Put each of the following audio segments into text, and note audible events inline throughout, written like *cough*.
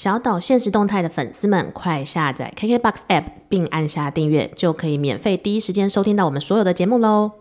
小岛现实动态的粉丝们，快下载 KKBOX App 并按下订阅，就可以免费第一时间收听到我们所有的节目喽。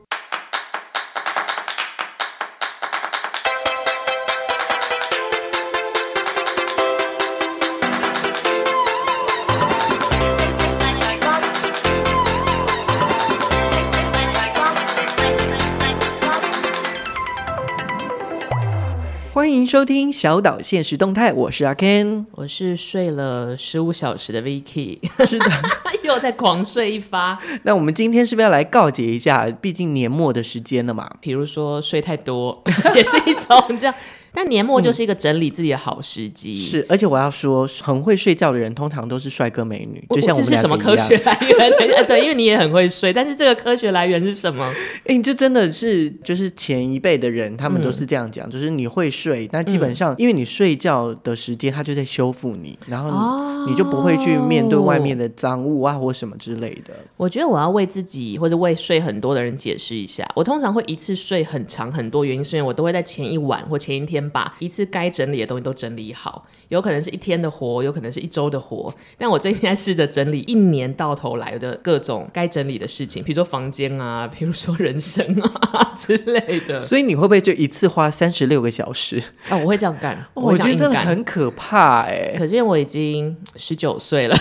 收听小岛现实动态，我是阿 Ken，我是睡了十五小时的 Vicky，是的，*laughs* 又在狂睡一发。*laughs* 那我们今天是不是要来告解一下？毕竟年末的时间了嘛，比如说睡太多 *laughs* 也是一种这样。但年末就是一个整理自己的好时机，嗯。是，而且我要说，很会睡觉的人通常都是帅哥美女，就像我们这是什么科学来源？*laughs* 对，因为你也很会睡，但是这个科学来源是什么？哎，你就真的是就是前一辈的人，他们都是这样讲，嗯、就是你会睡，但基本上因为你睡觉的时间，他就在修复你，然后你、哦、你就不会去面对外面的脏物啊或什么之类的。我觉得我要为自己或者为睡很多的人解释一下，我通常会一次睡很长很多，原因是因为我都会在前一晚或前一天把一次该整理的东西都整理好，有可能是一天的活，有可能是一周的活。但我最近在试着整理一年到头来的各种该整理的事情，比如说房间啊，*laughs* 比如说人生啊之类的。所以你会不会就一次花三十六个小时？啊，我会这样干，我，*laughs* 我觉得真的很可怕哎、欸。可是我已经十九岁了。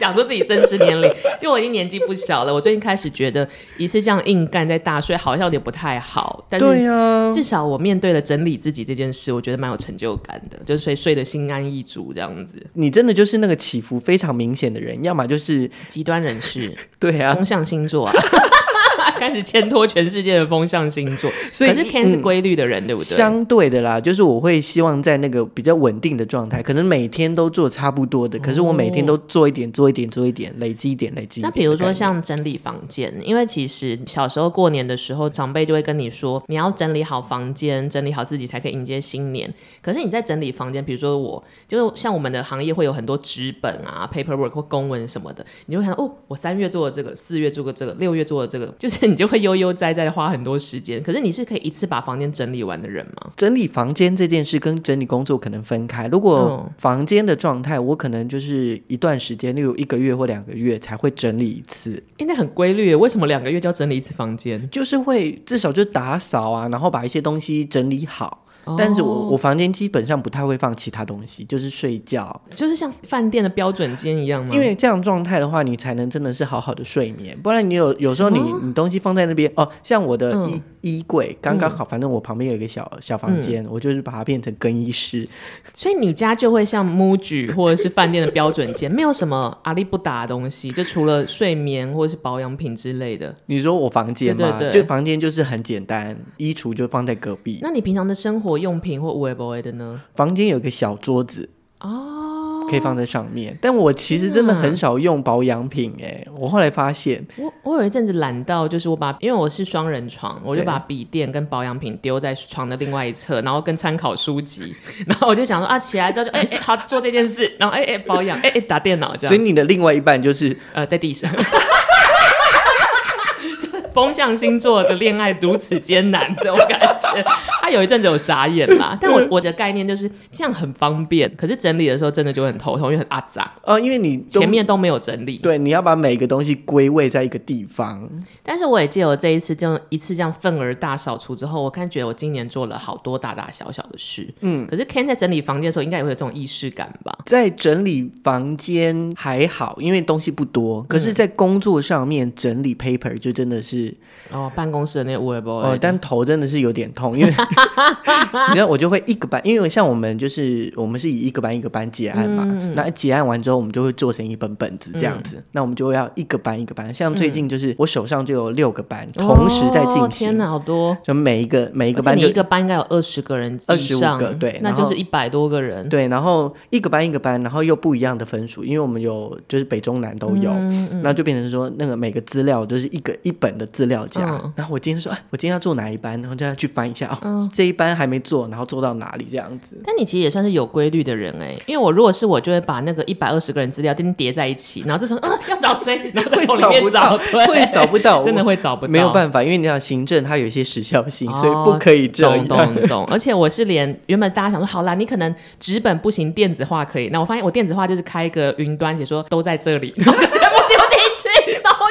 讲出自己真实年龄，*laughs* 就我已经年纪不小了。我最近开始觉得一次这样硬干在大睡好像有点不太好，但是至少我面对了整理自己这件事，我觉得蛮有成就感的，就是睡睡得心安意足这样子。你真的就是那个起伏非常明显的人，要么就是极端人士，*laughs* 对啊，风象星座啊。*laughs* 开始牵拖全世界的风向星座，*laughs* 所以可是 Ken 是规律的人，嗯，对不对？相对的啦，就是我会希望在那个比较稳定的状态，可能每天都做差不多的，可是我每天都做一点，做一点，做一点，累积一点，累积。那比如说像整理房间，因为其实小时候过年的时候，长辈就会跟你说，你要整理好房间，整理好自己才可以迎接新年。可是你在整理房间，比如说我，就是像我们的行业会有很多纸本啊、*laughs* paperwork 或公文什么的，你就会看到哦，我三月做的这个，四月做过这个，六月做的这个，就是。你就会悠悠哉哉花很多时间，可是你是可以一次把房间整理完的人吗？整理房间这件事跟整理工作可能分开。如果房间的状态，我可能就是一段时间，例如一个月或两个月才会整理一次。应该很规律，为什么两个月就要整理一次房间？就是会至少就打扫啊，然后把一些东西整理好。但是我我房间基本上不太会放其他东西，就是睡觉，就是像饭店的标准间一样吗？因为这样状态的话，你才能真的是好好的睡眠，不然你有有时候你你东西放在那边哦，像我的衣、嗯、衣柜刚刚好，反正我旁边有一个小小房间、嗯，我就是把它变成更衣室，所以你家就会像 MUJI 或者是饭店的标准间，没有什么阿里不达的东西，就除了睡眠或者是保养品之类的。你说我房间吗？对对对，就房间就是很简单，衣橱就放在隔壁。那你平常的生活用品或有的没的呢？房间有个小桌子哦，可以放在上面。但我其实真的很少用保养品哎、嗯。我后来发现，我我有一阵子懒到，就是我把因为我是双人床，我就把笔电跟保养品丢在床的另外一侧，然后跟参考书籍，*laughs* 然后我就想说啊，起来之后就哎哎、欸欸、好做这件事，然后哎哎、保养哎哎、欸、打电脑这样。所以你的另外一半就是呃在地上。*laughs* 风象星座的恋爱如此艰难，这种感觉，他有一阵子有傻眼啦。但我我的概念就是这样很方便，可是整理的时候真的就很头痛，因为很阿杂。呃，因为你前面都没有整理，对，你要把每个东西归位在一个地方。但是我也借由这一次，就一次这样份额大扫除之后，我看觉得我今年做了好多大大小小的事。嗯，可是 Ken 在整理房间的时候，应该也会有这种仪式感吧？在整理房间还好，因为东西不多。可是，在工作上面整理 paper 就真的是。哦，办公室的那个微博，哦，但头真的是有点痛，因为 *laughs* 你知道我就会一个班，因为像我们就是我们是以一个班一个班结案嘛，嗯、那结案完之后，我们就会做成一本本子这样子，嗯、那我们就要一个班一个班，像最近就是我手上就有六个班、嗯、同时在进行，哦、天哪，好多，就每一个每一个班就，你一个班应该有二十个人，二十五个，对，那就是一百多个人，对，然后一个班一个班，然后又不一样的分数，因为我们有就是北中南都有，那就变成说那个每个资料都是一个一本的资料夹，嗯。然后我今天说，哎，我今天要做哪一班，然后就要去翻一下哦，嗯。这一班还没做，然后做到哪里这样子。但你其实也算是有规律的人哎，因为我如果是我，就会把那个一百二十个人资料钉叠在一起，然后就说，嗯，要找谁，*laughs* 然后在从里面找，对。*laughs* 会找不到，*laughs* 真的会找不到，没有办法，因为你要行政它有一些时效性，哦、所以不可以这样。懂懂懂，而且我是连原本大家想说，好啦，你可能纸本不行，电子化可以，那我发现我电子化就是开一个云端，写说都在这里，然后就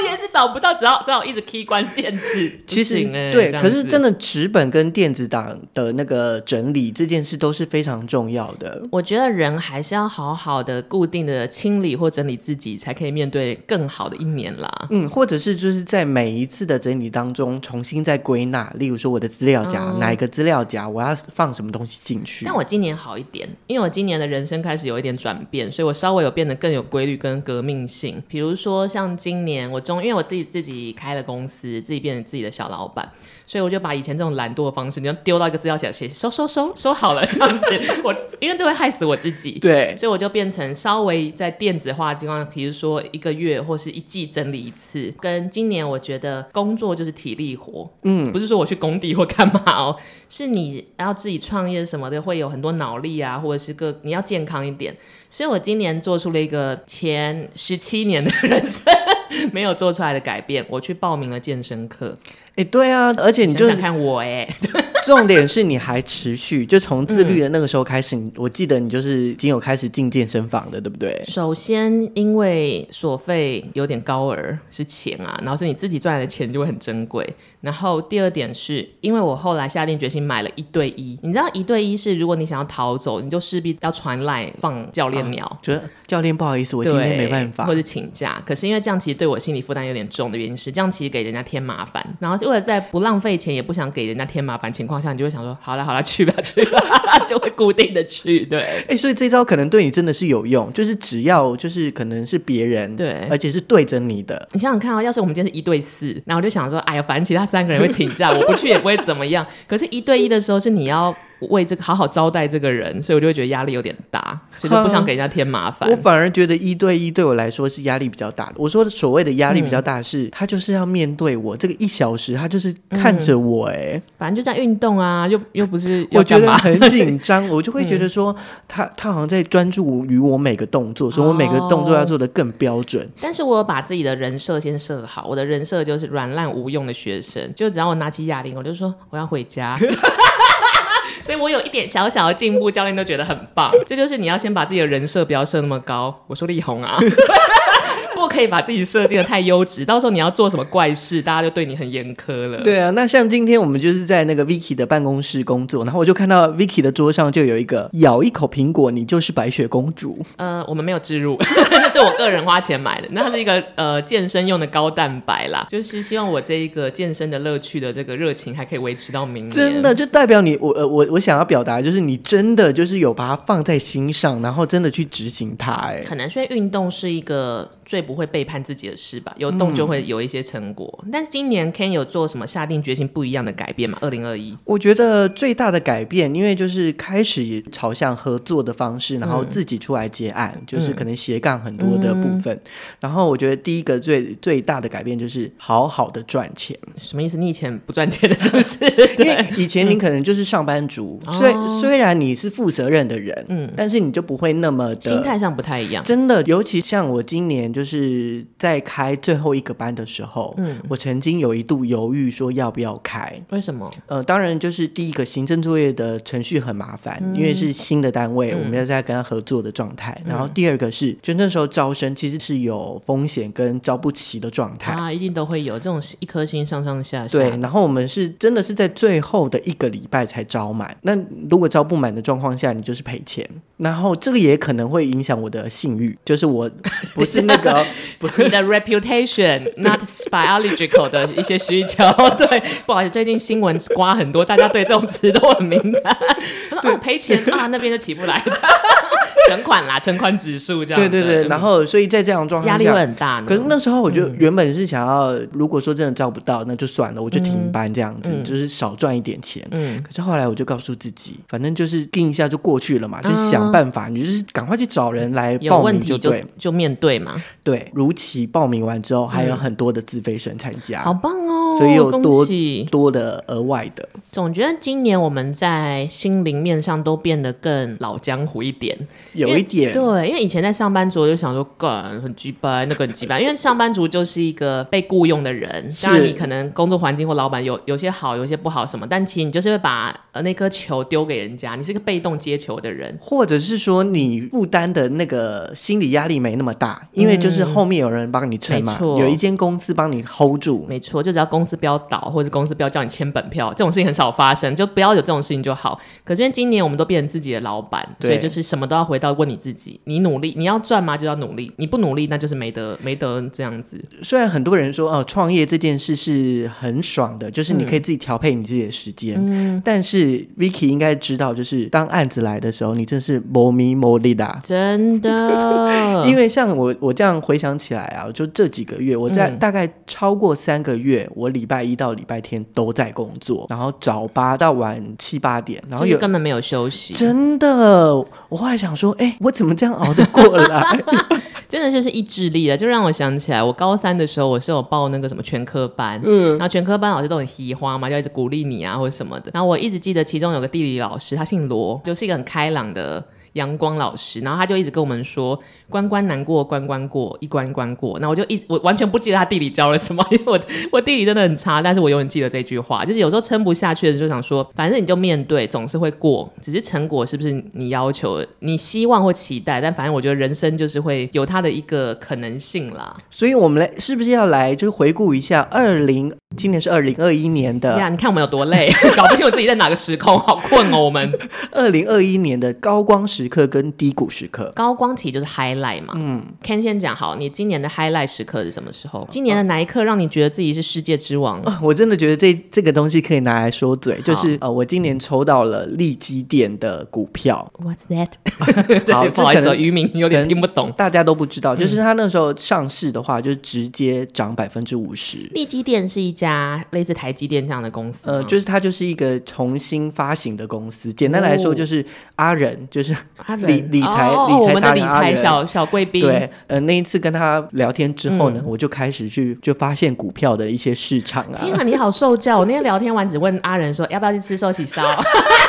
也是找不到，只好只好一直 key 关键字。*laughs* 其实、欸、对，可是真的纸本跟电子档的那个整理这件事都是非常重要的。我觉得人还是要好好的、固定的清理或整理自己，才可以面对更好的一年啦。嗯，或者是就是在每一次的整理当中重新再归纳，例如说我的资料夹、嗯、哪一个资料夹我要放什么东西进去。但我今年好一点，因为我今年的人生开始有一点转变，所以我稍微有变得更有规律跟革命性。比如说像今年我终因为我自己自己开了公司，自己变成自己的小老板。所以我就把以前这种懒惰的方式，你就丢到一个资料夹写收收收收好了这样子，我因为这会害死我自己，*laughs* 对，所以我就变成稍微在电子化的情况，比如说一个月或是一季整理一次。跟今年我觉得工作就是体力活，嗯，不是说我去工地或干嘛哦，是你要自己创业什么的，会有很多脑力啊，或者是个你要健康一点。所以我今年做出了一个前十七年的人生 *laughs* 没有做出来的改变，我去报名了健身课。哎、欸，对啊，而且你就想想看我哎，*laughs* 重点是你还持续，就从自律的那个时候开始，嗯、我记得你就是已经有开始进健身房的，对不对？首先，因为所费有点高额，是钱啊，然后是你自己赚来的钱就会很珍贵。然后第二点是因为我后来下定决心买了一对一，你知道一对一是如果你想要逃走，你就势必要传赖放教练鸟，觉、啊、得教练不好意思，我今天没办法，或者请假。可是因为这样其实对我心理负担有点重的原因是，这样其实给人家添麻烦，然后就。为了在不浪费钱，也不想给人家添麻烦情况下，你就会想说：好了好了，去吧 *laughs* 去吧，就会固定的去。对，哎、欸，所以这招可能对你真的是有用，就是只要就是可能是别人对，而且是对着你的。你想想看啊、哦，要是我们今天是一对四，然后我就想说：哎呀，反正其他三个人会请假，我不去也不会怎么样。可是，一对一的时候是你要。为这个好好招待这个人，所以我就会觉得压力有点大，所以就不想给人家添麻烦。*laughs* 我反而觉得一对一对我来说是压力比较大的。我说的所谓的压力比较大是，他就是要面对我这个一小时，他就是看着我、欸，哎、嗯，反正就在运动啊，又又不是我觉得很紧张，*laughs* 我就会觉得说他他好像在专注于我每个动作，所以我每个动作要做的更标准。哦、但是我有把自己的人设先设好，我的人设就是软烂无用的学生，就只要我拿起哑铃，我就说我要回家。*laughs* 所以我有一点小小的进步，教练都觉得很棒。这就是你要先把自己的人设不要设那么高。我说力宏啊。不可以把自己设计的太优质，到时候你要做什么怪事，大家就对你很严苛了。对啊，那像今天我们就是在那个 Vicky 的办公室工作，然后我就看到 Vicky 的桌上就有一个咬一口苹果，你就是白雪公主。呃，我们没有置入，*laughs* 那是我个人花钱买的。那它是一个呃健身用的高蛋白啦，就是希望我这一个健身的乐趣的这个热情还可以维持到明年。真的就代表你，我呃我我想要表达就是你真的就是有把它放在心上，然后真的去执行它。哎，可能所以运动是一个。最不会背叛自己的事吧，有动就会有一些成果。嗯、但是今年 Ken 有做什么下定决心不一样的改变吗？二零二一，我觉得最大的改变，因为就是开始朝向合作的方式，然后自己出来接案，嗯、就是可能斜杠很多的部分。嗯、然后我觉得第一个最最大的改变就是好好的赚钱。什么意思？你以前不赚钱的是不是？*laughs* 因为以前你可能就是上班族，虽、嗯、虽然你是负责任的人，嗯，但是你就不会那么的心态上不太一样。真的，尤其像我今年。就是在开最后一个班的时候，嗯，我曾经有一度犹豫说要不要开。为什么？呃，当然就是第一个行政作业的程序很麻烦，嗯、因为是新的单位，嗯、我们要在跟他合作的状态。嗯、然后第二个是，就那时候招生其实是有风险跟招不齐的状态啊，一定都会有这种一颗心上上下下。对，然后我们是真的是在最后的一个礼拜才招满。那如果招不满的状况下，你就是赔钱。然后这个也可能会影响我的信誉，就是我 *laughs* 不是那个。*laughs* 你的 reputation，not biological 的一些需求，*laughs* 对，不好意思，最近新闻刮很多，大家对这种词都很敏感。他说：“哦，赔钱啊，那边就起不来。”存款啦，*laughs* 存款指数这样。对对对，然后所以在这样状况下，压力会很大。可是那时候我就原本是想要，如果说真的招不到，那就算了，我就停班这样子，就是少赚一点钱。嗯。可是后来我就告诉自己，反正就是定一下就过去了嘛，就想办法，你就是赶快去找人来报名就对，就面对嘛。对，如期报名完之后，还有很多的自费生参加。好棒哦！哦，所以有多多的额外的。总觉得今年我们在心灵面上都变得更老江湖一点，有一点对，因为以前在上班族我就想说，干很鸡巴，那个很鸡巴，因为上班族就是一个被雇佣的人，当然你可能工作环境或老板有有些好，有些不好什么，但其实你就是会把呃那颗球丢给人家，你是个被动接球的人，或者是说你负担的那个心理压力没那么大，因为就是后面有人帮你撑嘛，嗯、有一间公司帮你 hold 住，没错，就只要公司不要倒，或者公司不要叫你签本票，这种事情很少发生，就不要有这种事情就好。可是因为今年我们都变成自己的老板，所以就是什么都要回到问你自己：你努力，你要赚吗？就要努力，你不努力，那就是没得没得这样子。虽然很多人说哦，创业这件事是很爽的，就是你可以自己调配你自己的时间，嗯、但是 Vicky 应该知道，就是当案子来的时候，你真是没咪没力的，真的。*laughs* 因为像我我这样回想起来啊，就这几个月，我在大概超过三个月，嗯、我礼拜一到礼拜天都在工作，然后早八到晚七八点，然后有根本没有休息。真的，我后来想说，哎，我怎么这样熬得过来？*laughs* 真的就是意志力啊，就让我想起来，我高三的时候我是有报那个什么全科班，嗯，然后全科班老师都很嘻花嘛，就一直鼓励你啊或者什么的。然后我一直记得其中有个地理老师，他姓罗，就是一个很开朗的。阳光老师，然后他就一直跟我们说：“关关难过关关过，一关关过。”那我就一直我完全不记得他地理教了什么，因为我 *laughs* 我地理真的很差，但是我永远记得这句话。就是有时候撑不下去的时候，就想说，反正你就面对，总是会过。只是成果是不是你要求、你希望或期待？但反正我觉得人生就是会有它的一个可能性啦。所以我们来是不是要来就是回顾一下二零？今年是二零二一年的 *laughs* 呀，你看我们有多累，*laughs* 搞不清我自己在哪个时空，好困哦。我们二零二一年的高光时刻跟低谷时刻，高光期就是 highlight 嘛。嗯，Ken 先讲好，你今年的 highlight 时刻是什么时候？今年的哪一刻让你觉得自己是世界之王？啊、我真的觉得这这个东西可以拿来说嘴，就是呃，我今年抽到了利基店的股票。What's that？*laughs* 好，不好意思，渔民有点听不懂，大家都不知道，就是他那时候上市的话，就直接涨百分之五十。利基店是一家类似台积电这样的公司，呃，就是它就是一个重新发行的公司。简单来说，就是阿仁，就是理理财、哦、理财、哦、我们的理财小小贵宾。对，呃，那一次跟他聊天之后呢，嗯、我就开始去就发现股票的一些市场啊。天啊，你好受教！我那天聊天完只问阿仁说要不要去吃寿喜烧。*laughs*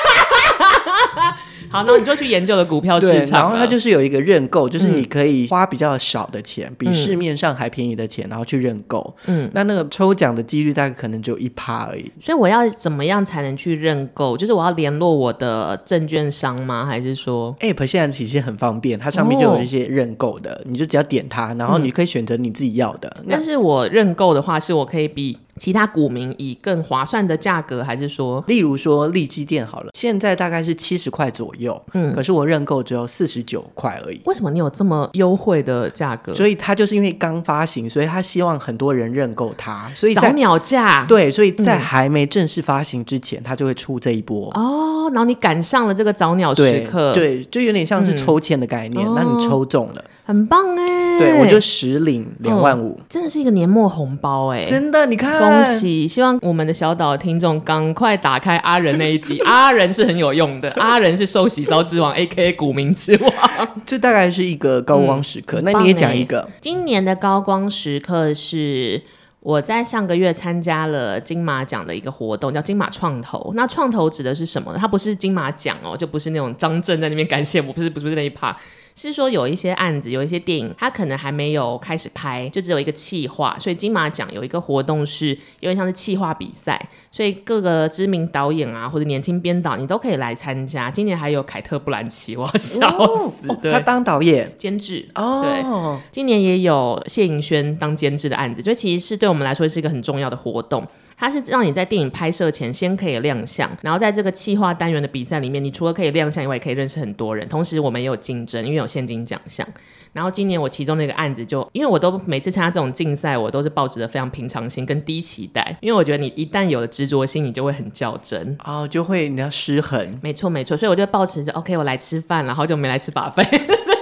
*laughs* 好，那你就去研究了股票市场，然后它就是有一个认购，就是你可以花比较少的钱，嗯、比市面上还便宜的钱，然后去认购。嗯，那那个抽奖的几率大概可能就一趴而已。所以我要怎么样才能去认购？就是我要联络我的证券商吗？还是说 App 现在其实很方便，它上面就有一些认购的，哦、你就只要点它，然后你可以选择你自己要的。嗯、但是我认购的话，是我可以比。其他股民以更划算的价格，还是说，例如说利基店好了，现在大概是七十块左右，嗯，可是我认购只有四十九块而已。为什么你有这么优惠的价格？所以他就是因为刚发行，所以他希望很多人认购它，所以早鸟价。对，所以在还没正式发行之前，他就会出这一波。哦，然后你赶上了这个早鸟时刻，对，就有点像是抽签的概念，那你抽中了。很棒哎！对，我就实领两万五，真的是一个年末红包哎！真的，你看，恭喜！希望我们的小岛听众赶快打开阿仁那一集，*laughs* 阿仁是很有用的，阿仁是寿喜烧之王，A.K.A. 股民之王。这大概是一个高光时刻，那你也讲一个。今年的高光时刻是我在上个月参加了金马奖的一个活动，叫金马创投。那创投指的是什么呢？它不是金马奖哦，就不是那种张震在那边感谢我，不是，不是，不是那一趴。是说有一些案子，有一些电影，它可能还没有开始拍，就只有一个企划。所以金马奖有一个活动是有点像是企划比赛，所以各个知名导演啊或者年轻编导，你都可以来参加。今年还有凯特·布兰奇，我要笑死！哦、*laughs* 对他当导演、监制哦。对，今年也有谢盈萱当监制的案子，所以其实是对我们来说是一个很重要的活动。它是让你在电影拍摄前先可以亮相，然后在这个企划单元的比赛里面，你除了可以亮相以外，也可以认识很多人。同时，我们也有竞争，因为有现金奖项。然后今年我其中那个案子就，因为我都每次参加这种竞赛，我都是抱持着非常平常心跟低期待，因为我觉得你一旦有了执着心，你就会很较真哦，就会你要失衡。没错没错，所以我就抱持着 OK，我来吃饭，了，好久没来吃 buffet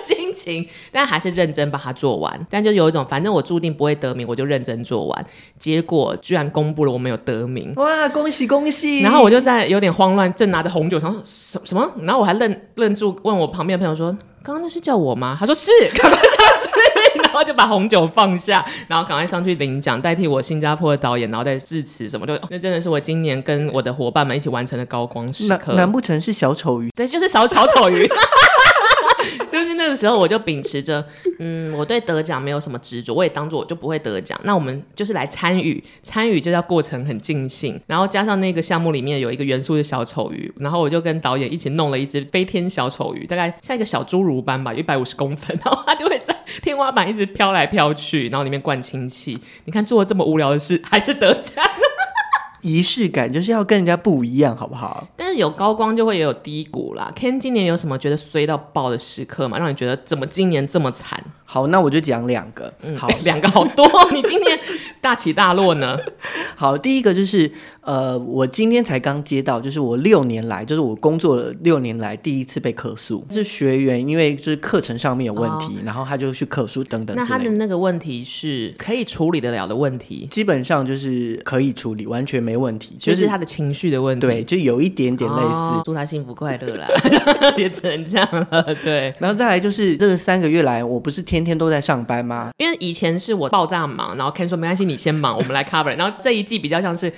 心情，但还是认真把它做完。但就有一种，反正我注定不会得名，我就认真做完。结果居然公布了我没有得名，哇，恭喜恭喜！然后我就在有点慌乱，正拿着红酒，想说什什么？然后我还愣愣住，问我旁边的朋友说。刚刚那是叫我吗？他说是，*laughs* 赶快上去，然后就把红酒放下，然后赶快上去领奖，代替我新加坡的导演，然后再致辞什么的。那真的是我今年跟我的伙伴们一起完成的高光时刻。难不成是小丑鱼？对，就是小小丑鱼。这个时候，我就秉持着，嗯，我对得奖没有什么执着，我也当做我就不会得奖。那我们就是来参与，参与就叫过程很尽兴。然后加上那个项目里面有一个元素是小丑鱼，然后我就跟导演一起弄了一只飞天小丑鱼，大概像一个小侏儒般吧，有一百五十公分，*laughs* 然后它就会在天花板一直飘来飘去，然后里面灌氢气。你看做了这么无聊的事，还是得奖。仪式感就是要跟人家不一样，好不好？但是有高光就会也有低谷啦。Ken 今年有什么觉得衰到爆的时刻吗？让你觉得怎么今年这么惨？好，那我就讲两个。嗯，好，*laughs* 两个好多。你今年大起大落呢？*laughs* 好，第一个就是呃，我今天才刚接到，就是我六年来，就是我工作了六年来第一次被客诉，是学员因为就是课程上面有问题，哦、然后他就去客诉等等。那他的那个问题是可以处理得了的问题？基本上就是可以处理，完全没问题。就是他的情绪的问题，对，就有一点点类似。哦、祝他幸福快乐啦，*laughs* 也只能这样了。对，然后再来就是这个三个月来，我不是天天都在上班吗？因为以前是我爆炸忙，然后 Ken 说没关系，你先忙，我们来 cover。然后这一季比较像是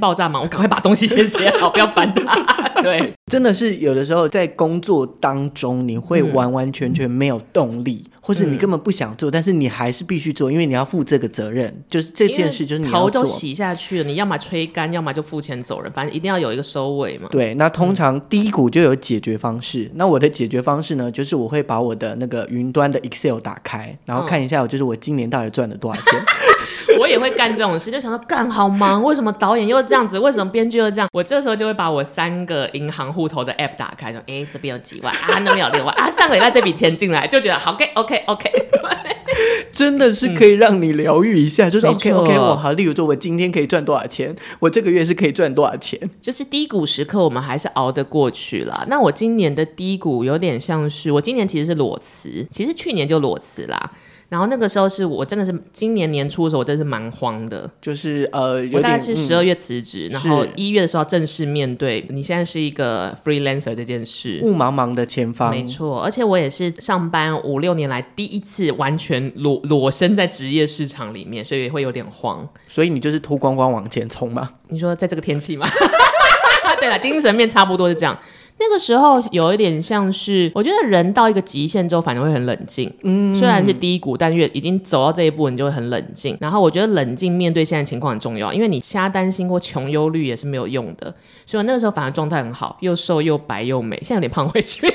爆炸忙，我赶快把东西先写好，不要烦他。*laughs* 对，真的是有的时候在工作当中，你会完完全全没有动力。嗯或是你根本不想做，嗯、但是你还是必须做，因为你要负这个责任。就是这件事，就是你头都洗下去了，你要么吹干，要么就付钱走人，反正一定要有一个收尾嘛。对，那通常低谷就有解决方式。嗯、那我的解决方式呢，就是我会把我的那个云端的 Excel 打开，然后看一下，我就是我今年到底赚了多少钱。我也会干这种事，就想说干好忙，为什么导演又这样子？为什么编剧又这样？我这时候就会把我三个银行户头的 App 打开，说：哎，这边有几万啊，那边有六万啊，上个礼拜这笔钱进来，就觉得好 OK OK OK，*laughs* 真的是可以让你疗愈一下，嗯、就是 OK OK，我好，例如说我今天可以赚多少钱，我这个月是可以赚多少钱，就是低谷时刻我们还是熬得过去了。那我今年的低谷有点像是，我今年其实是裸辞，其实去年就裸辞啦。然后那个时候是我真的是今年年初的时候，我真的是蛮慌的。就是呃，我大概是十二月辞职，嗯、然后一月的时候正式面对你现在是一个 freelancer 这件事，雾茫茫的前方。没错，而且我也是上班五六年来第一次完全裸裸身在职业市场里面，所以会有点慌。所以你就是脱光光往前冲吗？你说在这个天气吗？*laughs* 对了，精神面差不多是这样。那个时候有一点像是，我觉得人到一个极限之后，反而会很冷静。嗯，虽然是低谷，但越已经走到这一步，你就会很冷静。然后我觉得冷静面对现在情况很重要，因为你瞎担心或穷忧虑也是没有用的。所以我那个时候反而状态很好，又瘦又白又美，现在有点胖回去，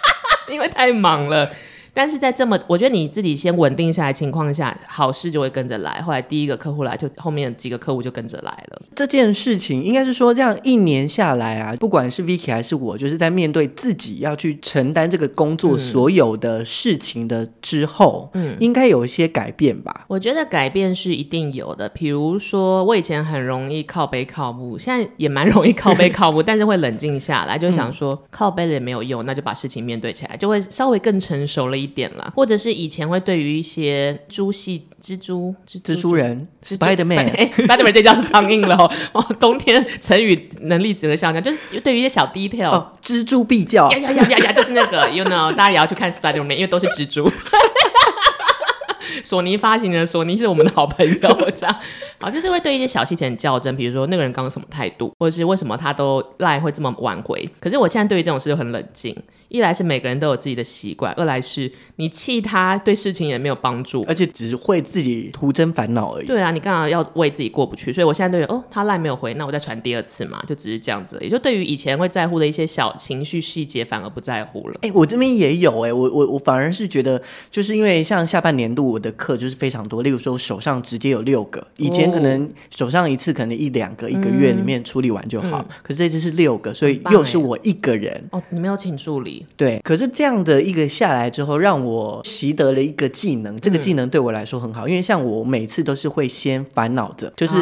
*laughs* 因为太忙了。但是在这么，我觉得你自己先稳定下来情况下，好事就会跟着来。后来第一个客户来，就后面几个客户就跟着来了。这件事情应该是说，这样一年下来啊，不管是 Vicky 还是我，就是在面对自己要去承担这个工作所有的事情的之后，嗯，应该有一些改变吧？我觉得改变是一定有的。比如说，我以前很容易靠背靠木，现在也蛮容易靠背 *laughs* 靠木，但是会冷静下来，就想说、嗯、靠背了也没有用，那就把事情面对起来，就会稍微更成熟了一点啦，或者是以前会对于一些猪系、蜘蛛、蜘蛛，蜘蛛人、Spiderman，Spiderman *laughs* 这张上映了哦。哦 *laughs* 冬天成语能力值得下降，就是对于一些小 detail，哦，蜘蛛必叫，呀呀呀呀呀，就是那个，*laughs* you know，大家也要去看 Spiderman，因为都是蜘蛛。索尼发行的，索尼是我们的好朋友，这样好，就是会对一些小细节较真，比如说那个人刚刚什么态度，或者是为什么他都赖会这么挽回。可是我现在对于这种事就很冷静。一来是每个人都有自己的习惯，二来是你气他对事情也没有帮助，而且只会自己徒增烦恼而已。对啊，你干嘛要为自己过不去？所以我现在都有哦，他赖没有回，那我再传第二次嘛，就只是这样子。也就对于以前会在乎的一些小情绪细节，反而不在乎了。哎、欸，我这边也有哎、欸，我我我反而是觉得，就是因为像下半年度我的课就是非常多，例如说我手上直接有六个，以前可能手上一次可能一两个，一个月里面处理完就好，嗯、可是这次是六个，所以又是我一个人。哦，你没有请助理？对，可是。这样的一个下来之后，让我习得了一个技能。这个技能对我来说很好，嗯、因为像我每次都是会先烦恼着，就是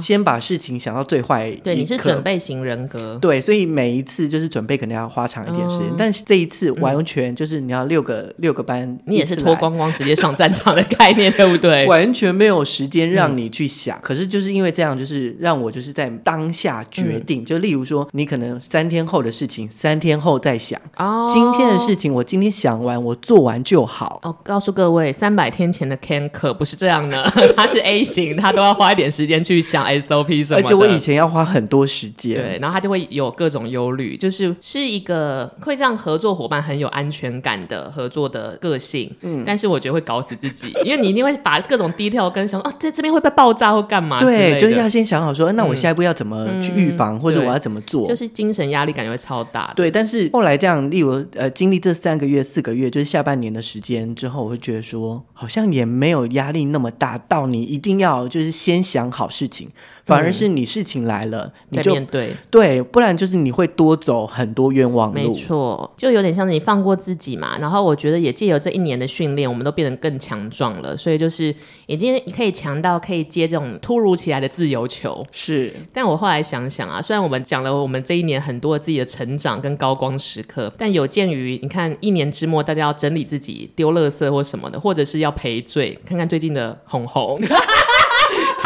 先把事情想到最坏。对，你是准备型人格。对，所以每一次就是准备可能要花长一点时间，嗯、但是这一次完全就是你要六个、嗯、六个班，你也是脱光光直接上战场的概念，对不对？*laughs* 完全没有时间让你去想。嗯、可是就是因为这样，就是让我就是在当下决定。嗯、就例如说，你可能三天后的事情，三天后再想。哦。哦，今天的事情我今天想完，我做完就好。哦，告诉各位，三百天前的 Ken 可不是这样的，*laughs* 他是 A 型，他都要花一点时间去想 SOP 什么的。而且我以前要花很多时间，对，然后他就会有各种忧虑，就是是一个会让合作伙伴很有安全感的合作的个性。嗯，但是我觉得会搞死自己，因为你一定会把各种 detail 跟想哦，在这边会不会爆炸或干嘛？对，就是要先想好说，那我下一步要怎么去预防，嗯、或者我要怎么做？就是精神压力感觉会超大。对，但是后来这样，例如呃，经历这三个月、四个月，就是下半年的时间之后，我会觉得说，好像也没有压力那么大，到你一定要就是先想好事情。反而是你事情来了，嗯、你就面对对，不然就是你会多走很多冤枉路。没错，就有点像是你放过自己嘛。然后我觉得也借由这一年的训练，我们都变得更强壮了。所以就是已经可以强到可以接这种突如其来的自由球。是，但我后来想想啊，虽然我们讲了我们这一年很多自己的成长跟高光时刻，但有鉴于你看一年之末大家要整理自己、丢垃圾或什么的，或者是要赔罪，看看最近的红红。*laughs*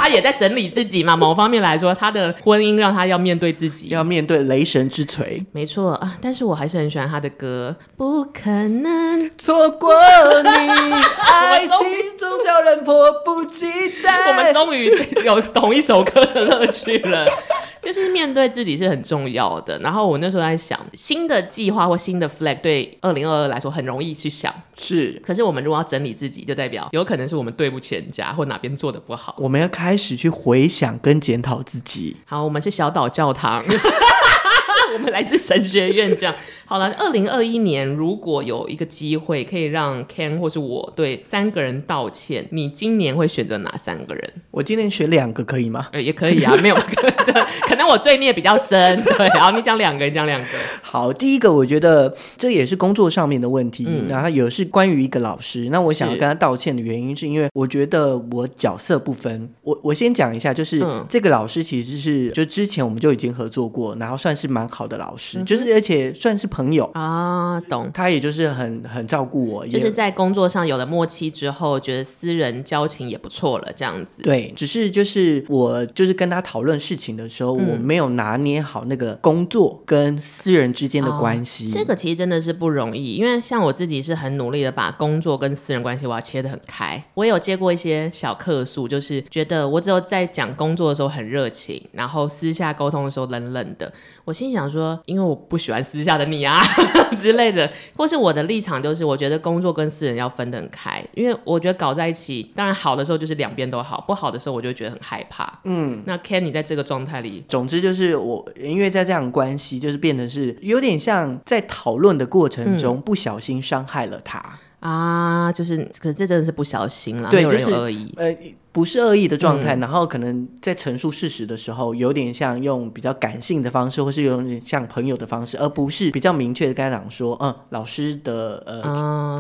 他也在整理自己嘛，*laughs* 某方面来说，他的婚姻让他要面对自己，要面对雷神之锤。没错啊，但是我还是很喜欢他的歌，不可能错过你，爱情总叫人迫不及待。*laughs* 我们终于有同一首歌的乐趣了。就是面对自己是很重要的。然后我那时候在想，新的计划或新的 flag 对二零二二来说很容易去想，是。可是我们如果要整理自己，就代表有可能是我们对不起人家，或哪边做的不好。我们要开始去回想跟检讨自己。好，我们是小岛教堂。*laughs* 我们来自神学院，这样 *laughs* 好了。二零二一年，如果有一个机会可以让 Ken 或是我对三个人道歉，你今年会选择哪三个人？我今年选两个可以吗？呃，也可以啊，*laughs* 没有，*laughs* 可能我罪孽比较深。对，然后，你讲两个，你讲两个。好，第一个，我觉得这也是工作上面的问题，嗯、然后有是关于一个老师。那我想要跟他道歉的原因，是因为我觉得我角色不分。我我先讲一下，就是、嗯、这个老师其实是就之前我们就已经合作过，然后算是蛮好。好的老师，嗯、就是而且算是朋友啊，懂。他也就是很很照顾我，就是在工作上有了默契之后，觉得私人交情也不错了，这样子。对，只是就是我就是跟他讨论事情的时候，嗯、我没有拿捏好那个工作跟私人之间的关系。哦，这个其实真的是不容易，因为像我自己是很努力的把工作跟私人关系我要切得很开。我有接过一些小客诉，就是觉得我只有在讲工作的时候很热情，然后私下沟通的时候冷冷的。我心想说，因为我不喜欢私下的你啊 *laughs* 之类的，或是我的立场就是，我觉得工作跟私人要分得很开，因为我觉得搞在一起，当然好的时候就是两边都好，不好的时候我就觉得很害怕。嗯，那 Ken 你在这个状态里，总之就是我，因为在这样的关系，就是变得是有点像在讨论的过程中不小心伤害了他、嗯、啊，就是，可是这真的是不小心了，对，没有人有恶意，呃。不是恶意的状态，嗯、然后可能在陈述事实的时候，有点像用比较感性的方式，或是有点像朋友的方式，而不是比较明确的跟他讲说，嗯，老师的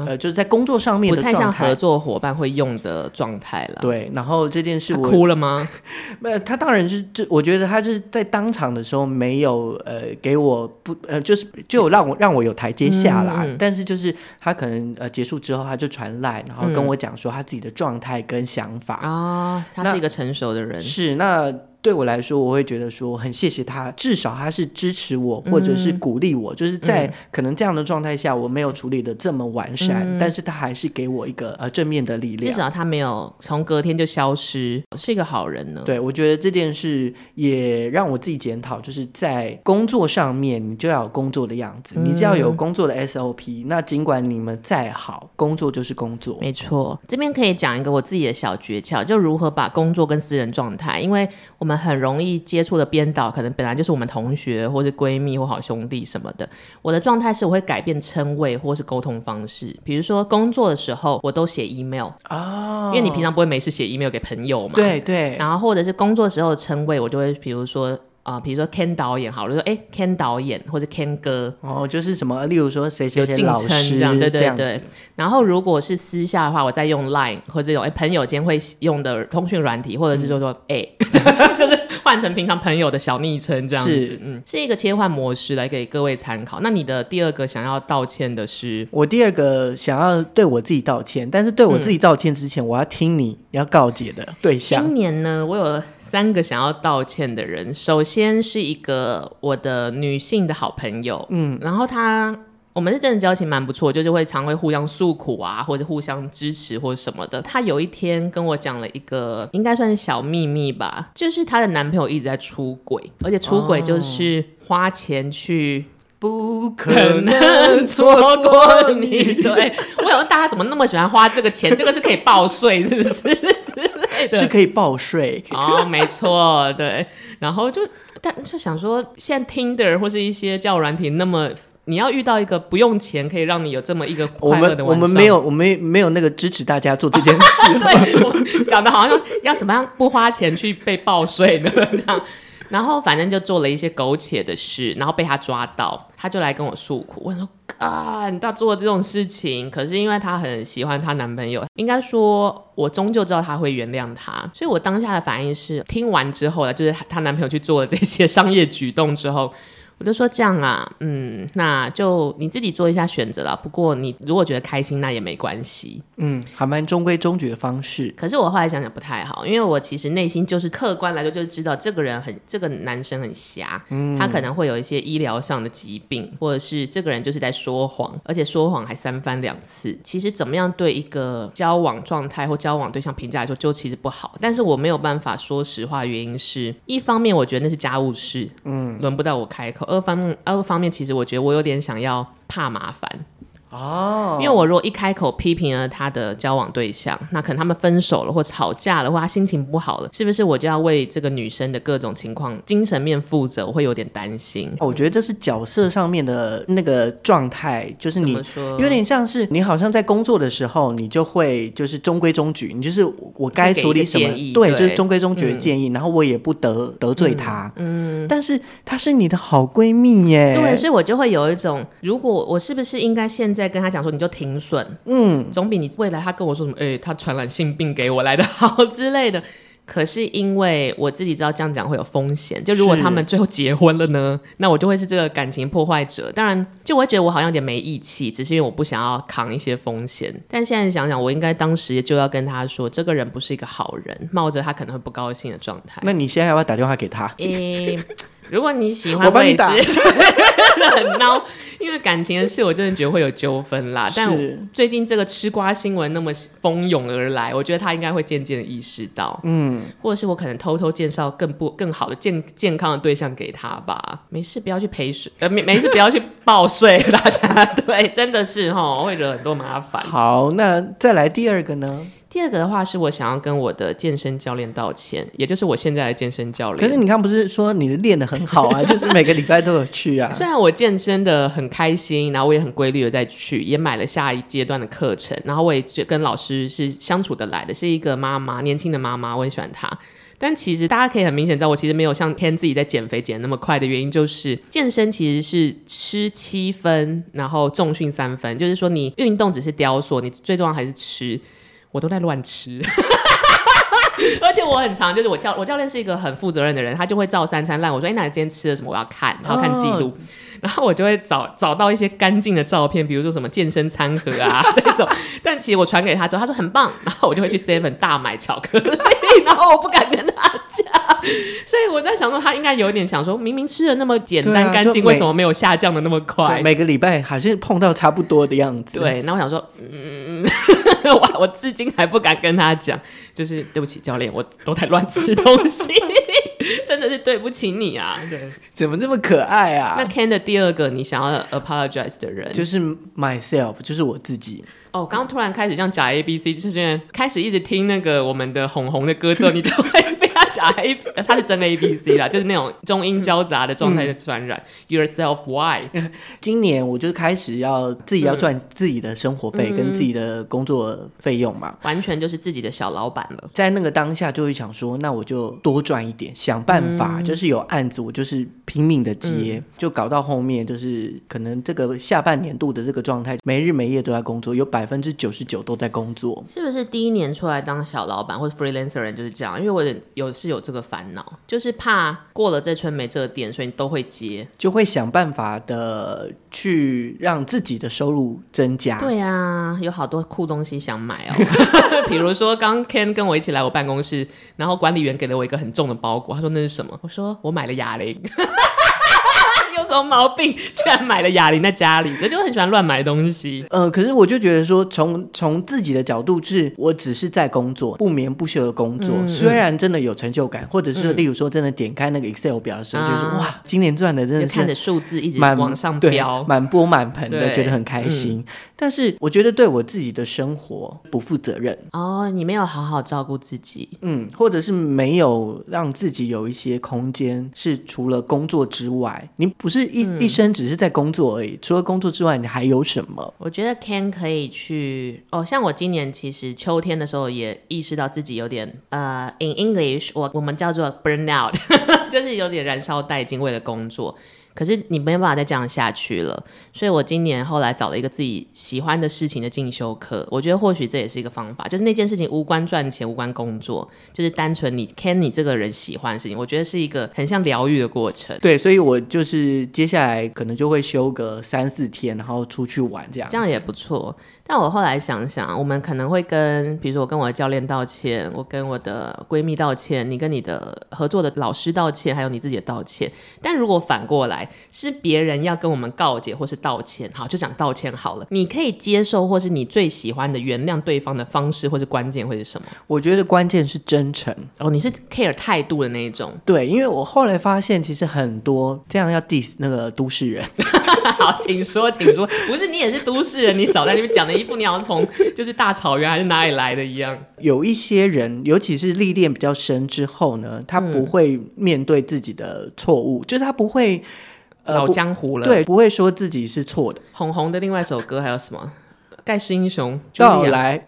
呃、就是在工作上面的状态，不太像合作伙伴会用的状态了。对，然后这件事我哭了吗？*laughs* 没有，他当然是就我觉得他就是在当场的时候没有呃给我不呃就是就让我让我有台阶下来，嗯、但是就是他可能呃结束之后他就传赖，然后跟我讲说他自己的状态跟想法。嗯啊，他是一个成熟的人，是那。对我来说，我会觉得说很谢谢他，至少他是支持我，或者是鼓励我，嗯、就是在可能这样的状态下，我没有处理的这么完善，嗯、但是他还是给我一个呃正面的力量。至少他没有从隔天就消失，是一个好人呢。对，我觉得这件事也让我自己检讨，就是在工作上面，你就要有工作的样子，嗯、你就要有工作的 SOP。那尽管你们再好，工作就是工作。没错，这边可以讲一个我自己的小诀窍，就如何把工作跟私人状态，因为我们。我们很容易接触的编导，可能本来就是我们同学，或是闺蜜或好兄弟什么的。我的状态是，我会改变称谓或是沟通方式。比如说工作的时候，我都写 email 哦，因为你平常不会没事写 email 给朋友嘛。对对。然后或者是工作时候的称谓，我就会比如说。啊，比如说 Ken 导演好了，说哎 Ken 导演或者 Ken 哥哦，就是什么，例如说谁谁谁老师这样，对对对。然后如果是私下的话，我再用 Line 或者这种哎朋友间会用的通讯软体，或者是说说哎，嗯、*laughs* 就是换成平常朋友的小昵称这样子，是嗯，是一个切换模式来给各位参考。那你的第二个想要道歉的是？我第二个想要对我自己道歉，但是对我自己道歉之前，嗯、我要听你要告解的对象。今年呢，我有。三个想要道歉的人，首先是一个我的女性的好朋友，嗯，然后她我们是真的交情蛮不错，就是会常会互相诉苦啊，或者互相支持或者什么的。她有一天跟我讲了一个应该算是小秘密吧，就是她的男朋友一直在出轨，而且出轨就是花钱去，不可能 *laughs* 错过你。对，我想问大家怎么那么喜欢花这个钱？这个是可以报税，是不是？*laughs* 是可以报税哦，没错，对。然后就但就想说，现在 Tinder 或是一些交友软体那么。你要遇到一个不用钱可以让你有这么一个快乐的我们我们没有，我们没有那个支持大家做这件事。对，*laughs* *laughs* 我讲的好像要什么样不花钱去被报税的这样，然后反正就做了一些苟且的事，然后被他抓到，他就来跟我诉苦，我说啊，你到做这种事情，可是因为她很喜欢她男朋友，应该说我终究知道她会原谅他，所以我当下的反应是，听完之后呢，就是她男朋友去做了这些商业举动之后。我就说这样啊，嗯，那就你自己做一下选择了。不过你如果觉得开心，那也没关系。嗯，还蛮中规中矩的方式。可是我后来想想不太好，因为我其实内心就是客观来说，就是知道这个人很，这个男生很瞎，嗯，他可能会有一些医疗上的疾病，或者是这个人就是在说谎，而且说谎还三番两次。其实怎么样对一个交往状态或交往对象评价来说，就其实不好。但是我没有办法说实话，原因是一方面我觉得那是家务事，嗯，轮不到我开口。二方，二方面，其实我觉得我有点想要怕麻烦。哦，因为我如果一开口批评了他的交往对象，那可能他们分手了或吵架了，或他心情不好了，是不是我就要为这个女生的各种情况精神面负责？我会有点担心。我觉得这是角色上面的那个状态，就是你有点像是你好像在工作的时候，你就会就是中规中矩，你就是我该处理什么，对，对，就是中规中矩的建议，嗯、然后我也不得得罪他。嗯，但是她是你的好闺蜜耶，对，所以我就会有一种，如果我是不是应该现在。在跟他讲说，你就停损，嗯，总比你未来他跟我说什么，哎、欸，他传染性病给我来的好 *laughs* 之类的。可是因为我自己知道这样讲会有风险，就如果他们最后结婚了呢，那我就会是这个感情破坏者。当然，就我会觉得我好像有点没义气，只是因为我不想要扛一些风险。但现在想想，我应该当时就要跟他说，这个人不是一个好人，冒着他可能会不高兴的状态。那你现在要不要打电话给他？诶、欸。如果你喜欢，我帮你打。*laughs* 很孬，因为感情的事，我真的觉得会有纠纷啦。但最近这个吃瓜新闻那么蜂拥而来，我觉得他应该会渐渐的意识到，嗯，或者是我可能偷偷介绍更不更好的健健康的对象给他吧。没事，不要去赔税，呃，没没事，不要去报税，*laughs* 大家对，真的是哈，会惹很多麻烦。好，那再来第二个呢？第二个的话是我想要跟我的健身教练道歉，也就是我现在的健身教练。可是你刚不是说你练的很好啊，*laughs* 就是每个礼拜都有去啊。虽然我健身的很开心，然后我也很规律的在去，也买了下一阶段的课程，然后我也跟老师是相处得来的，是一个妈妈，年轻的妈妈，我很喜欢她。但其实大家可以很明显知道，我其实没有像 Ken 自己在减肥减那么快的原因，就是健身其实是吃七分，然后重训三分，就是说你运动只是雕塑，你最重要还是吃。我都在乱吃，*laughs* 而且我很常，就是我教我教练是一个很负责任的人，他就会照三餐烂。我说：“哎、欸，那你今天吃了什么？我要看，然后看记录。”然后我就会找找到一些干净的照片，比如说什么健身餐盒啊 *laughs* 这种。但其实我传给他之后，他说很棒，然后我就会去 Seven 大买巧克力，*laughs* 然后我不敢跟他讲。所以我在想说，他应该有点想说，明明吃的那么简单干净，为什么没有下降的那么快？每个礼拜还是碰到差不多的样子。对，那我想说，嗯，*laughs* 我我至今还不敢跟他讲，就是对不起教练，我都在乱吃东西。*laughs* 真的是对不起你啊！对，*laughs* 怎么这么可爱啊？那 Ken 的第二个你想要 apologize 的人，就是 myself，就是我自己。哦，刚刚突然开始像假 A B C，就是开始一直听那个我们的红红的歌之后，你就会被他假 A，他是真的 A B C 啦，*laughs* 就是那种中英交杂的状态的传染。嗯、Yourself why？*laughs* 今年我就开始要自己要赚自己的生活费跟自己的工作费用嘛，完全就是自己的小老板了。在那个当下就会想说，那我就多赚一点，想办法，嗯、就是有案子我就是拼命的接，嗯、就搞到后面就是可能这个下半年度的这个状态，没日没夜都在工作，有百。百分之九十九都在工作，是不是第一年出来当小老板或者 freelancer 人就是这样？因为我有是有这个烦恼，就是怕过了这村没这个店，所以你都会接，就会想办法的去让自己的收入增加。对啊，有好多酷东西想买哦，*laughs* 比如说刚 Ken 跟我一起来我办公室，然后管理员给了我一个很重的包裹，他说那是什么？我说我买了哑铃。什么毛病？*laughs* 居然买了哑铃在家里，这就很喜欢乱买东西。呃，可是我就觉得说，从从自己的角度是，我只是在工作，不眠不休的工作，嗯、虽然真的有成就感，或者是例如说真的点开那个 Excel 表的时候，嗯、就是哇，今年赚的真的是看着数字一直往上飙，满钵满盆的，觉得很开心。嗯、但是我觉得对我自己的生活不负责任。哦，你没有好好照顾自己，嗯，或者是没有让自己有一些空间，是除了工作之外，你不是一、嗯、一生只是在工作而已。除了工作之外，你还有什么？我觉得 Ken 可以去哦，像我今年其实秋天的时候也意识到自己有点呃，in English 我我们叫做 burnout，*laughs* 就是有点燃烧殆尽，为了工作。可是你没有办法再这样下去了，所以我今年后来找了一个自己喜欢的事情的进修课，我觉得或许这也是一个方法，就是那件事情无关赚钱，无关工作，就是单纯你 can 你这个人喜欢的事情，我觉得是一个很像疗愈的过程。对，所以我就是接下来可能就会休个三四天，然后出去玩这样，这样也不错。但我后来想想，我们可能会跟，比如说我跟我的教练道歉，我跟我的闺蜜道歉，你跟你的合作的老师道歉，还有你自己的道歉。但如果反过来，是别人要跟我们告解或是道歉，好，就讲道歉好了。你可以接受或是你最喜欢的原谅对方的方式或是关键会是什么？我觉得关键是真诚哦，你是 care 态度的那一种。对，因为我后来发现，其实很多这样要 diss 那个都市人。*laughs* 好，请说，请说，不是你也是都市人，你少在那边讲的一副你好像从就是大草原还是哪里来的一样。有一些人，尤其是历练比较深之后呢，他不会面对自己的错误，嗯、就是他不会。老江湖了，对，不会说自己是错的。红红的另外一首歌还有什么？盖世英雄 *laughs* 到来，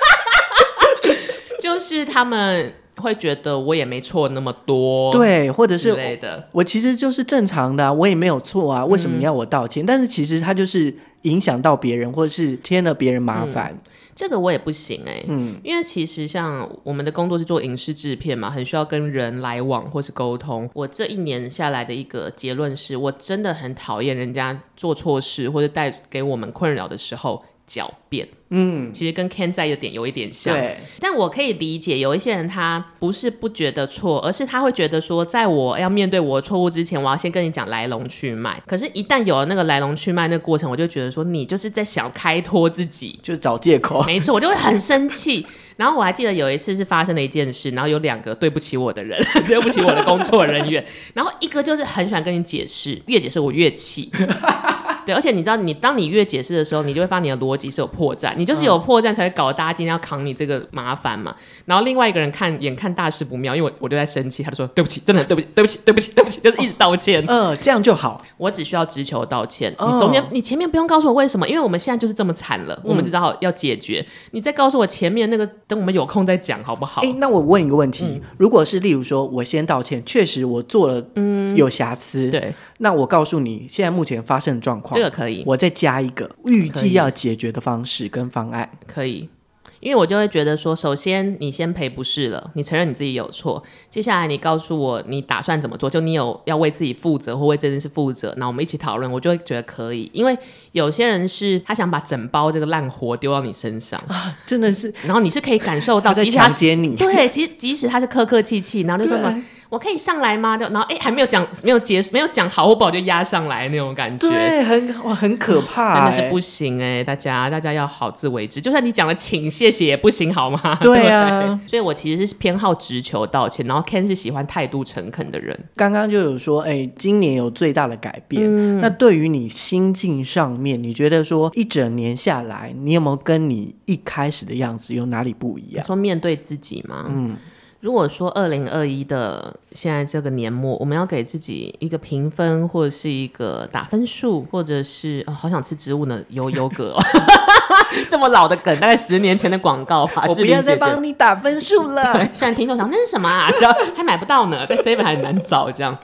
*laughs* 就是他们会觉得我也没错那么多，对，或者是之类的。我其实就是正常的啊，我也没有错啊，为什么你要我道歉？嗯，但是其实他就是影响到别人，或者是添了别人麻烦。嗯这个我也不行哎、欸，嗯，因为其实像我们的工作是做影视制片嘛，很需要跟人来往或是沟通。我这一年下来的一个结论是，我真的很讨厌人家做错事或者带给我们困扰的时候狡辩。嗯，其实跟 Ken 在意的点有一点像，对。但我可以理解，有一些人他不是不觉得错，而是他会觉得说，在我要面对我的错误之前，我要先跟你讲来龙去脉。可是，一旦有了那个来龙去脉那个过程，我就觉得说，你就是在想开脱自己，就找借口。没错，我就会很生气。然后我还记得有一次是发生了一件事，然后有两个对不起我的人，*laughs* 对不起我的工作人员，然后一个就是很喜欢跟你解释，越解释我越气。*laughs* 对，而且你知道，你当你越解释的时候，你就会发现你的逻辑是有破绽，你就是有破绽才会搞得大家今天要扛你这个麻烦嘛。然后另外一个人看眼看大事不妙，因为我我就在生气，他就说对不起，真的对不起，对不起，对不起，对不起，*laughs* 就是一直道歉。嗯、呃，这样就好。我只需要直球道歉，哦、你中间你前面不用告诉我为什么，因为我们现在就是这么惨了，我们就只好要解决。嗯、你再告诉我前面那个，等我们有空再讲好不好？哎，那我问一个问题，嗯、如果是例如说我先道歉，确实我做了嗯有瑕疵，对，那我告诉你现在目前发生的状况，这个可以，我再。加一个预计要解决的方式跟方案，可以，因为我就会觉得说，首先你先赔不是了，你承认你自己有错，接下来你告诉我你打算怎么做，就你有要为自己负责或为这件事负责，那我们一起讨论，我就会觉得可以，因为有些人是他想把整包这个烂活丢到你身上啊，真的是，然后你是可以感受到他在强奸你，对，其实即使他是客客气气，然后就说什么。我可以上来吗？就然后哎，还没有讲，没有结，没有讲好，我宝就压上来那种感觉，对，很哇，很可怕，真的是不行哎！大家，大家要好自为之。就算你讲了请谢谢也不行，好吗？对啊對，所以我其实是偏好直球道歉，然后 Ken 是喜欢态度诚恳的人。刚刚就有说，哎，今年有最大的改变。嗯、那对于你心境上面，你觉得说一整年下来，你有没有跟你一开始的样子有哪里不一样？说面对自己吗？嗯。如果说二零二一的现在这个年末，我们要给自己一个评分，或者是一个打分数，或者是、哦、好想吃植物呢，优优格、哦，*laughs* 这么老的梗，大概十年前的广告吧。我不要再帮你打分数了。对，*laughs* 现在听众想那是什么啊？只要还买不到呢，*laughs* 在 Seven 还很难找。这样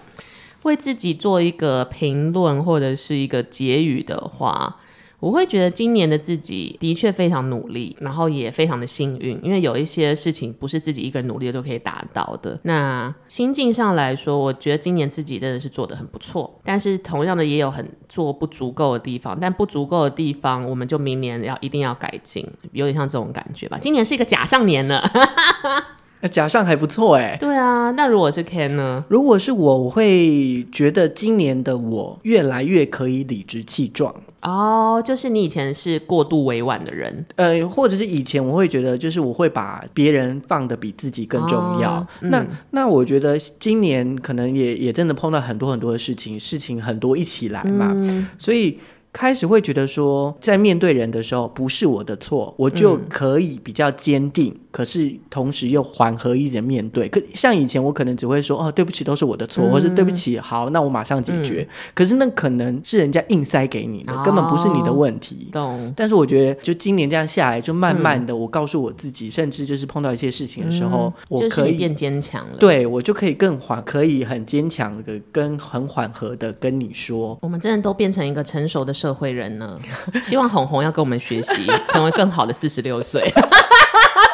为自己做一个评论或者是一个结语的话。我会觉得今年的自己的确非常努力，然后也非常的幸运，因为有一些事情不是自己一个人努力就可以达到的。那心境上来说，我觉得今年自己真的是做得很不错，但是同样的也有很做不足够的地方。但不足够的地方，我们就明年要一定要改进，有点像这种感觉吧。今年是一个假上年了。*laughs* 假上还不错哎。对啊，那如果是 Ken 呢？如果是我，我会觉得今年的我越来越可以理直气壮。哦，就是你以前是过度委婉的人，呃，或者是以前我会觉得，就是我会把别人放的比自己更重要。那那我觉得今年可能也也真的碰到很多很多的事情，事情很多一起来嘛，嗯、所以。开始会觉得说，在面对人的时候，不是我的错，我就可以比较坚定，嗯、可是同时又缓和一点面对。可像以前，我可能只会说，哦，对不起，都是我的错，嗯、或是对不起，好，那我马上解决。嗯、可是那可能是人家硬塞给你的，哦、根本不是你的问题。懂。但是我觉得，就今年这样下来，就慢慢的，我告诉我自己，嗯、甚至就是碰到一些事情的时候，嗯、我可以变坚强了。对，我就可以更缓，可以很坚强的跟很缓和的跟你说，我们真的都变成一个成熟的社会人呢，*laughs* 希望红红要跟我们学习，*laughs* 成为更好的四十六岁。*laughs*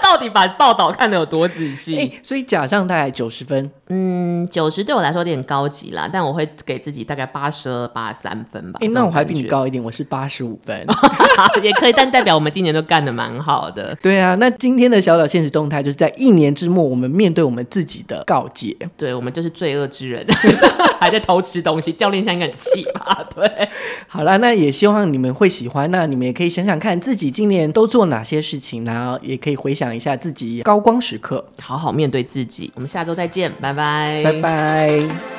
到底把报道看得有多仔细？所以假上大概九十分。嗯，九十对我来说有点高级啦，但我会给自己大概八十二、八十三分吧。哎，欸，那我还比你高一点，我是八十五分，*laughs* 也可以，但代表我们今年都干的蛮好的。*laughs* 对啊，那今天的小岛现实动态就是在一年之末，我们面对我们自己的告诫。对，我们就是罪恶之人，*laughs* 还在偷吃东西，教练现在应该很气吧？对，好了，那也希望你们会喜欢。那你们也可以想想看自己今年都做哪些事情，然后也可以回想一下自己高光时刻，好好面对自己。我们下周再见，拜拜。